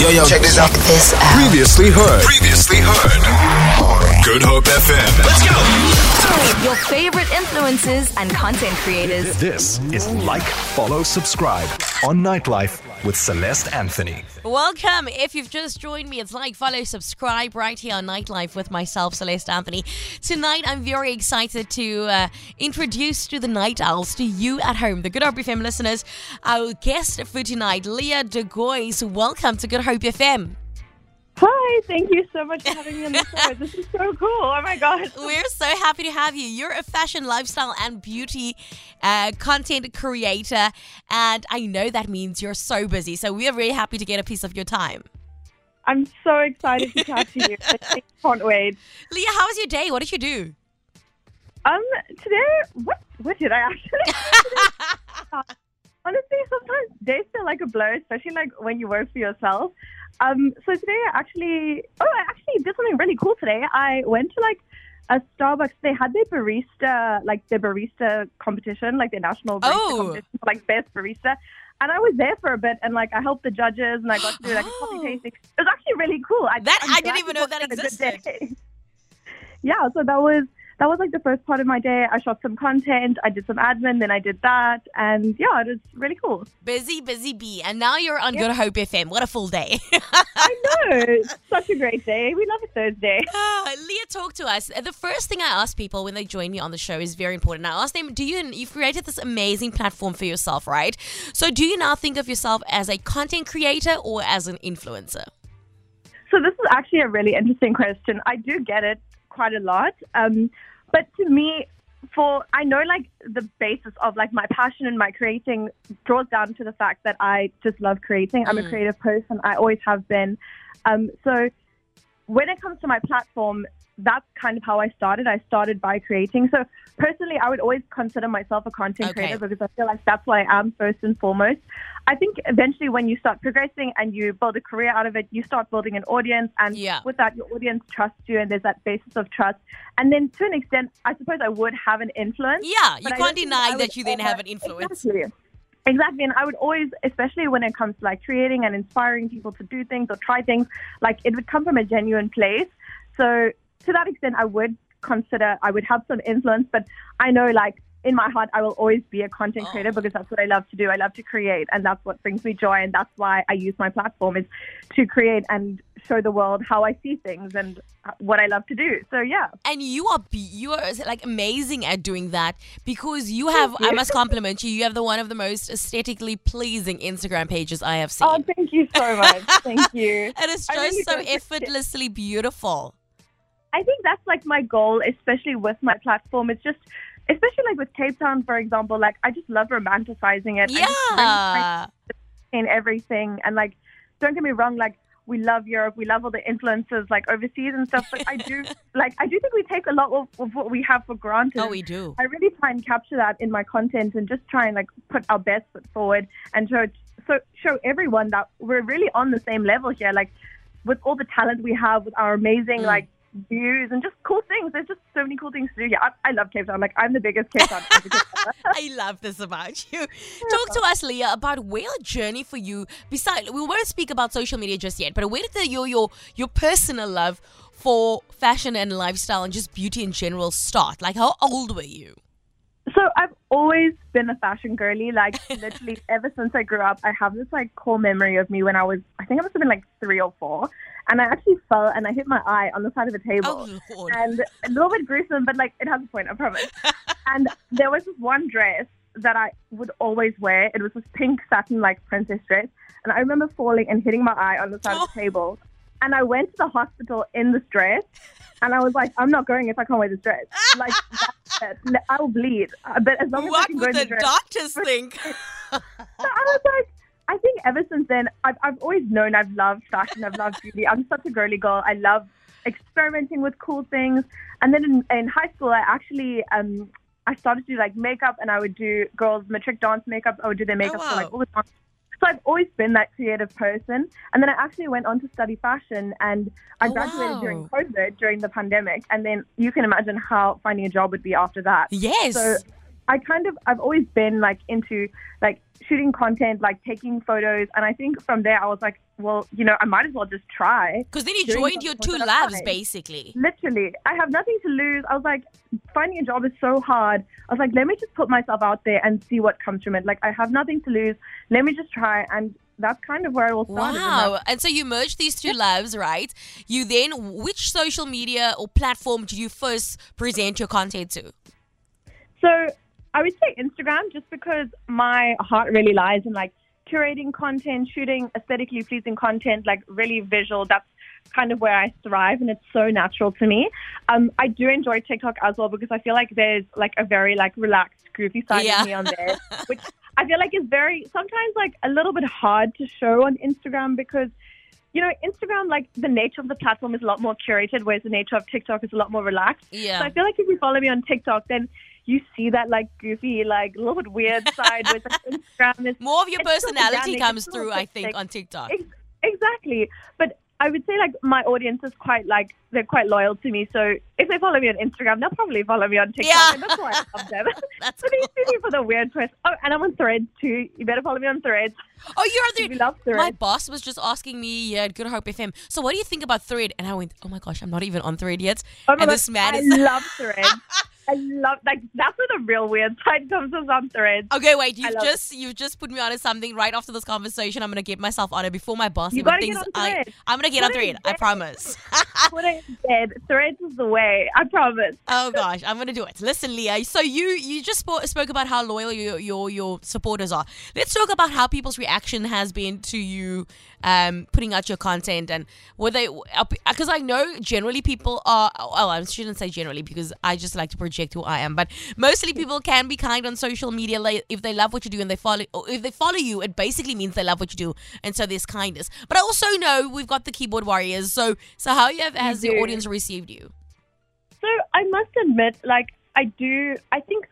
Yo, yo, check this out. This out. Previously heard. Previously heard. Good Hope FM. Let's go. Your favorite influencers and content creators. This is Like, Follow, Subscribe on Nightlife with Celeste Anthony. Welcome. If you've just joined me, it's like, follow, subscribe right here on Nightlife with myself, Celeste Anthony. Tonight, I'm very excited to uh, introduce to the Night Owls, to you at home, the Good Hope FM listeners, our guest for tonight, Leah De DeGois. Welcome to Good Hope FM. Hi, thank you so much for having me on the show. This is so cool. Oh my God. We're so happy to have you. You're a fashion, lifestyle, and beauty uh, content creator, and I know that means you're so busy. So we are really happy to get a piece of your time. I'm so excited to chat to you. I can't wait. Leah, how was your day? What did you do? Um, today, what what did I actually? Honestly, sometimes days feel like a blur, especially like when you work for yourself. Um, so today I actually, oh, I actually did something really cool today. I went to like a Starbucks. They had their barista, like their barista competition, like their national barista Oh. competition, for, like best barista. And I was there for a bit, and like I helped the judges, and I got to do like a coffee tasting. It was actually really cool. I, That- I'm I didn't even know that it was a good existed. yeah, so that was that was like the first part of my day. I shot some content, I did some admin, then I did that, and yeah, it was really cool. Busy, busy bee. And now you're on Good Hope FM. What a full day. I know, such a great day. We love a Thursday. Ah, Leah, talk to us. The first thing I ask people when they join me on the show is very important. I ask them, do you, you've created this amazing platform for yourself, right? So do you now think of yourself as a content creator or as an influencer? So this is actually a really interesting question. I do get it quite a lot, um, but to me, for I know like the basis of like my passion and my creating draws down to the fact that I just love creating. I'm a creative person. I always have been. Um, so when it comes to my platform, that's kind of how I started. I started by creating. So personally, I would always consider myself a content Okay. creator because I feel like that's what I am first and foremost. I think eventually when you start progressing and you build a career out of it, you start building an audience. And Yeah. with that, your audience trusts you and there's that basis of trust. And then to an extent, I suppose I would have an influence. Yeah, you can't deny that you then have an influence. Exactly. Exactly. And I would always, especially when it comes to like creating and inspiring people to do things or try things, like it would come from a genuine place. So to that extent, I would consider I would have some influence, but I know like in my heart, I will always be a content oh. creator because that's what I love to do. I love to create and that's what brings me joy. And that's why I use my platform is to create and show the world how I see things and what I love to do. So yeah. And you are you are like amazing at doing that because you have I must compliment you. You have the one of the most aesthetically pleasing Instagram pages I have seen. Oh, thank you so much. thank you. and it's just really so effortlessly beautiful. I think that's like my goal, especially with my platform. It's just, especially like with Cape Town, for example, like I just love romanticizing it. I just bring Yeah. in everything. And like, don't get me wrong, like, we love Europe, we love all the influences like overseas and stuff. But I do, like, I do think we take a lot of, of what we have for granted. Oh, we do. I really try and capture that in my content and just try and like put our best foot forward and show so show everyone that we're really on the same level here. Like with all the talent we have, with our amazing Mm. like views and just cool things. There's just so many cool things to do here. I, I love Cape Town. Like I'm the biggest Cape Town advocate ever. I love this about you. Talk to us, Leah, about where the journey for you. Besides, we won't speak about social media just yet, but where did the, your your your personal love for fashion and lifestyle and just beauty in general start? Like, how old were you? So I've always been a fashion girly. Like literally ever since I grew up, I have this like core memory of me when I was, I think I must have been like three or four, and I actually fell and I hit my eye on the side of a table. Oh Lord! and a little bit gruesome, but like it has a point, I promise. and there was this one dress that I would always wear. It was this pink satin like princess dress, and I remember falling and hitting my eye on the side of the oh. table. And I went to the hospital in this dress, and I was like, I'm not going if I can't wear this dress. Like. I will bleed, but as long as I What can go would the the dress. doctors think? So I was like, I think ever since then, I've, I've always known I've loved fashion, I've loved beauty. I'm such a girly girl. I love experimenting with cool things. And then in, in high school, I actually um, I started to do like makeup, and I would do girls' matric dance makeup. I would do their makeup for wow. like all the time. So I've always been that creative person. And then I actually went on to study fashion, and I Oh, graduated wow. during COVID, during the pandemic. And then you can imagine how finding a job would be after that. Yes. So I kind of I've always been like into like shooting content, like taking photos, and I think from there I was like, well, you know, I might as well just try. Because then you joined your two I labs, basically. Literally, I have nothing to lose. I was like, finding a job is so hard. I was like, let me just put myself out there and see what comes from it. Like, I have nothing to lose. Let me just try, and that's kind of where it all started. Wow. And so you merged these two labs, right? You then, which social media or platform did you first present your content to? So I would say Instagram, just because my heart really lies in like curating content, shooting aesthetically pleasing content, like really visual. That's kind of where I thrive, and it's so natural to me. Um, I do enjoy TikTok as well because I feel like there's like a very like relaxed, goofy side Yeah. of me on there, which I feel like is very sometimes like a little bit hard to show on Instagram because. You know, Instagram, like the nature of the platform is a lot more curated, whereas the nature of TikTok is a lot more relaxed. Yeah. So I feel like if you follow me on TikTok, then you see that like goofy, like a little bit weird side with Instagram. Is, More of your personality comes through, I think, on TikTok. Ex- exactly. But I would say like my audience is quite like they're quite loyal to me. So if they follow me on Instagram, they'll probably follow me on TikTok. Yeah. And that's why I love them. That's so they see me for the weird twist. Oh, and I'm on Threads too. You better follow me on Threads. Oh, you're the. love Threads. My boss was just asking me yeah, Good Hope FM. So, what do you think about Thread? And I went, oh my gosh, I'm not even on Thread yet. Oh my and God, this man I is. love Threads. I love like that's where the real weird side comes is on Threads. Okay, wait. You've it. just you've just put me onto something right after this conversation. I'm gonna get myself on it before my boss You even thinks on I. I'm gonna get on Put it Thread. I promise. Twitter is dead. Threads is the way. I promise. oh gosh, I'm gonna do it. Listen, Leah. So you you just spoke, spoke about how loyal your, your your supporters are. Let's talk about how people's reaction has been to you um, putting out your content and were they because I know generally people are. Oh, I shouldn't say generally because I just like to project who I am, but mostly people can be kind on social media. Like if they love what you do and they follow, or if they follow you, it basically means they love what you do, and so there's kindness. But I also know we've got the keyboard warriors. So so how have, has the audience received you? So I must admit, like I do, I think,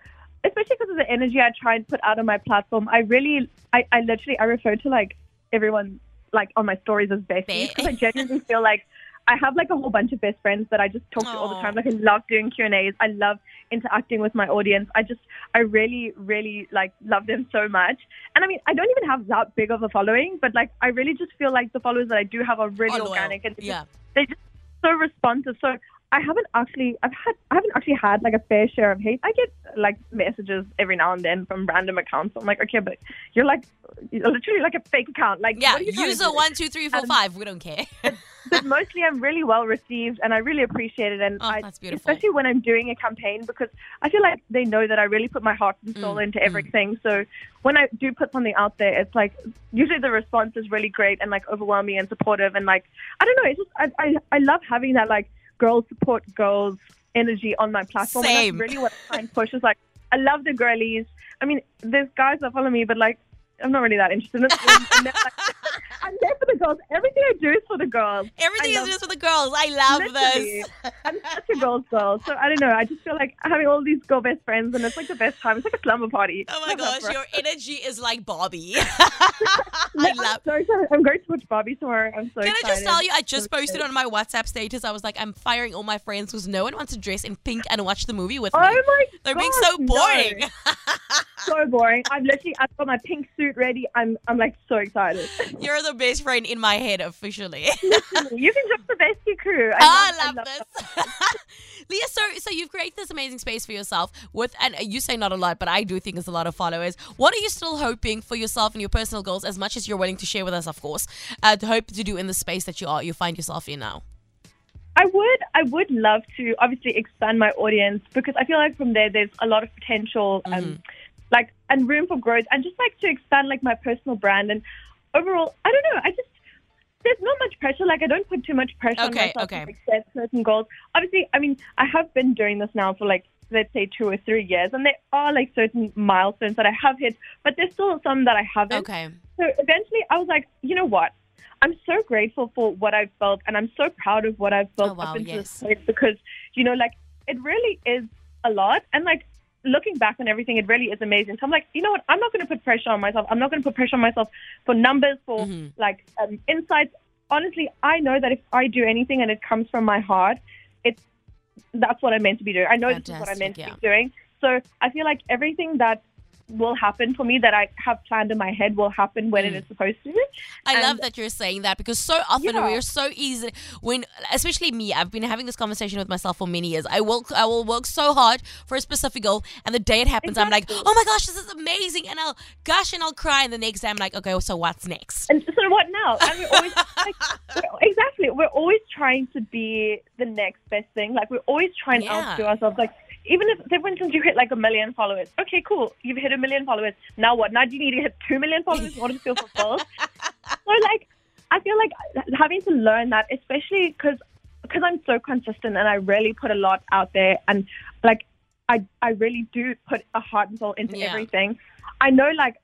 especially because of the energy I try and put out on my platform, I really, I, I literally, I refer to like everyone like on my stories as besties because I genuinely feel like I have like a whole bunch of best friends that I just talk to all the time. Like I love doing Q and A's. I love interacting with my audience. I just, I really, really like love them so much. And I mean, I don't even have that big of a following, but like I really just feel like the followers that I do have are really Oh, organic and Yeah. they're just so responsive. So I haven't actually, I've had, I haven't actually had like a fair share of hate. I get like messages every now and then from random accounts. I'm like, okay, but you're like, you're literally like a fake account. Like, Yeah, you trying to user one, two, three, four, Um, five. We don't care. but mostly I'm really well received and I really appreciate it. And Oh, I, that's beautiful. especially when I'm doing a campaign because I feel like they know that I really put my heart and soul Mm, into mm. everything. So when I do put something out there, it's like usually the response is really great and like overwhelming and supportive. And like, I don't know, it's just, I, I, I love having that like girls support girls energy on my platform. And that's really what I try and push is like, I love the girlies. I mean, there's guys that follow me, but like, I'm not really that interested in. I'm there, I'm for the girls. Everything I do is for the girls. Everything I is just for the girls. I love Literally. this. I'm such a girl's girl. So I don't know. I just feel like having all these girl best friends and it's like the best time. It's like a slumber party. Oh my gosh, your energy is like Barbie. I I'm love. so excited. I'm going to watch Barbie tomorrow. I'm so Can I just tell you? I just I'm posted excited. on my WhatsApp status. I was like, I'm firing all my friends because no one wants to dress in pink and watch the movie with me. Oh my They're gosh, being so no. boring. so boring. I'm literally, I've got my pink suit ready. I'm, I'm like so excited. You're the best friend in my head officially. you can join the bestie crew. I I love, love this. Leah, so so you've created this amazing space for yourself with, and you say not a lot, but I do think it's a lot of followers. What are you still hoping for yourself and your personal goals, as much as you're willing to share with us, of course, uh, to hope to do in the space that you are, you find yourself in now? I would I would love to obviously expand my audience because I feel like from there there's a lot of potential Mm-hmm. um like and room for growth and just like to expand like my personal brand and overall I don't know I just there's not much pressure like I don't put too much pressure Okay, on myself okay. to set certain goals obviously I mean I have been doing this now for like let's say two or three years and there are like certain milestones that I have hit but there's still some that I haven't Okay. so eventually, I was like, you know what? I'm so grateful for what I've built, and I'm so proud of what I've built Oh, wow, up into yes. this point because, you know, like it really is a lot. And like looking back on everything, it really is amazing. So I'm like, you know what? I'm not going to put pressure on myself. I'm not going to put pressure on myself for numbers, for Mhm. like um, insights. Honestly, I know that if I do anything and it comes from my heart, it's that's what I'm meant to be doing. I know this is what I'm meant yeah. to be doing. So I feel like everything that will happen for me that I have planned in my head will happen when it mm. is supposed to. I And- love that you're saying that because so often Yeah. we're so easy when, especially me, I've been having this conversation with myself for many years. I will, I will work so hard for a specific goal, and the day it happens, I'm like, oh my gosh, this is amazing, and I'll gush and I'll cry, and the next day I'm like, okay, so what's next? And so what now? And we're always like, we're- exactly. We're always trying to be the next best thing. Like we're always trying to Yeah. outdo ourselves. Like even if, say, for instance, you hit like a million followers. Okay, cool. You've hit a million followers. Now what? Now do you need to hit two million followers in order to feel fulfilled? so like, I feel like having to learn that, especially because because I'm so consistent and I really put a lot out there and like I I really do put a heart and soul into Yeah. everything. I know like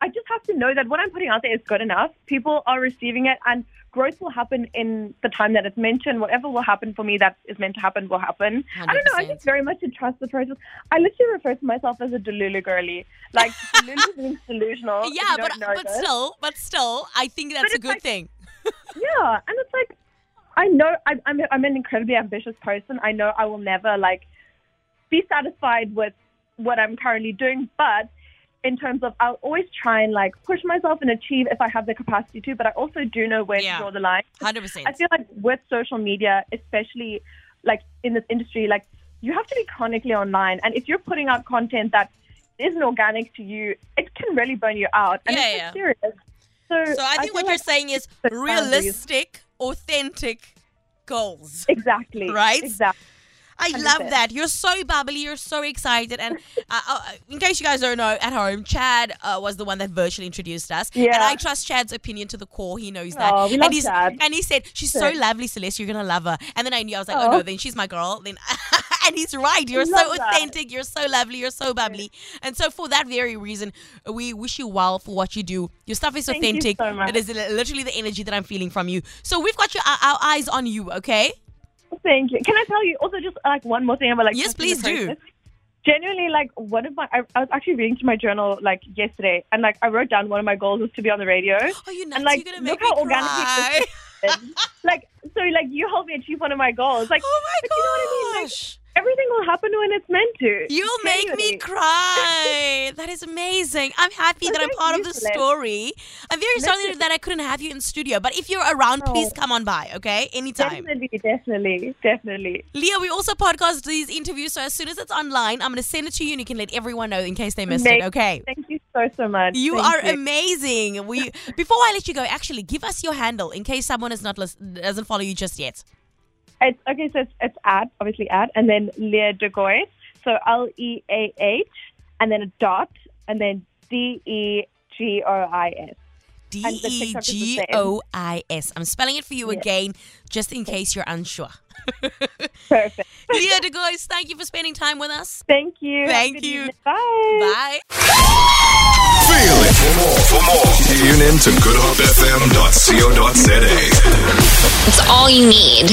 I just have to know that what I'm putting out there is good enough. People are receiving it and growth will happen in the time that it's mentioned. whatever will happen for me that is meant to happen will happen. I don't know, I 100%. just very much trust the process. I literally refer to myself as a Delulu girly. Like Delulu means delusional. yeah, but but this. still, but still, I think that's a good like- thing. Yeah, and it's like I know I'm I'm, I'm an incredibly ambitious person. I know I will never like be satisfied with what I'm currently doing, but in terms of I'll always try and like push myself and achieve if I have the capacity to. But I also do know where Yeah. to draw the line. Hundred percent. I feel like with social media, especially like in this industry, like you have to be chronically online, and if you're putting out content that isn't organic to you, it can really burn you out. And Yeah, it's yeah. serious. So, So I think feel what you're saying is boundaries. realistic, authentic goals. exactly Right? exactly. I love 100%. that. You're so bubbly. You're so excited. And uh, uh, in case you guys don't know, at home, Chad uh, was the one that virtually introduced us. Yeah. And I trust Chad's opinion to the core. He knows that. Oh, we and love he's Chad. and he said she's so lovely, Celeste. You're gonna love her. And then I knew I was like, oh, Oh. no, then she's my girl. Then and he's right. You're so love that. authentic. You're so lovely. You're so bubbly. And so for that very reason, we wish you well for what you do. Your stuff is Thank you authentic. so much. It is literally the energy that I'm feeling from you. So we've got your our, our eyes on you. Okay. Thank you. Can I tell you also just like one more thing about like Yes, please do. Genuinely, like one of my, I, I was actually reading through my journal like yesterday, and like I wrote down one of my goals was to be on the radio. Oh, you nuts! And, like, You're gonna make how me organically cry. like so, like you helped me achieve one of my goals. Like, Oh my but you know what I mean? Like, gosh. Everything will happen when it's meant to. You'll make me cry. that is amazing. I'm happy that I'm part of the story. I'm very sorry that I couldn't have you in studio, but if you're around, oh. please Oh. come on by, okay? Anytime. Definitely, definitely, definitely. Leah, we also podcast these interviews, so as soon as it's online, I'm going to send it to you and you can let everyone know in case they missed it, okay? Thank you so so much. You Thank are you. amazing. We before I let you go, actually, give us your handle in case someone is not doesn't follow you just yet. It's okay, so it's, it's ad, obviously ad, and then Leah Degois. So L E A H, and then a dot, and then D E G O I S. D And the E TikTok is the G same. O I S. I'm spelling it for you Yeah. again, just in case you're unsure. Perfect. Leah De Gois, thank you for spending time with us. Thank you. Thank you. evening. Bye. Bye. Feel it. For more, for more, tune in to goodhopefm.co.za. It's all you need.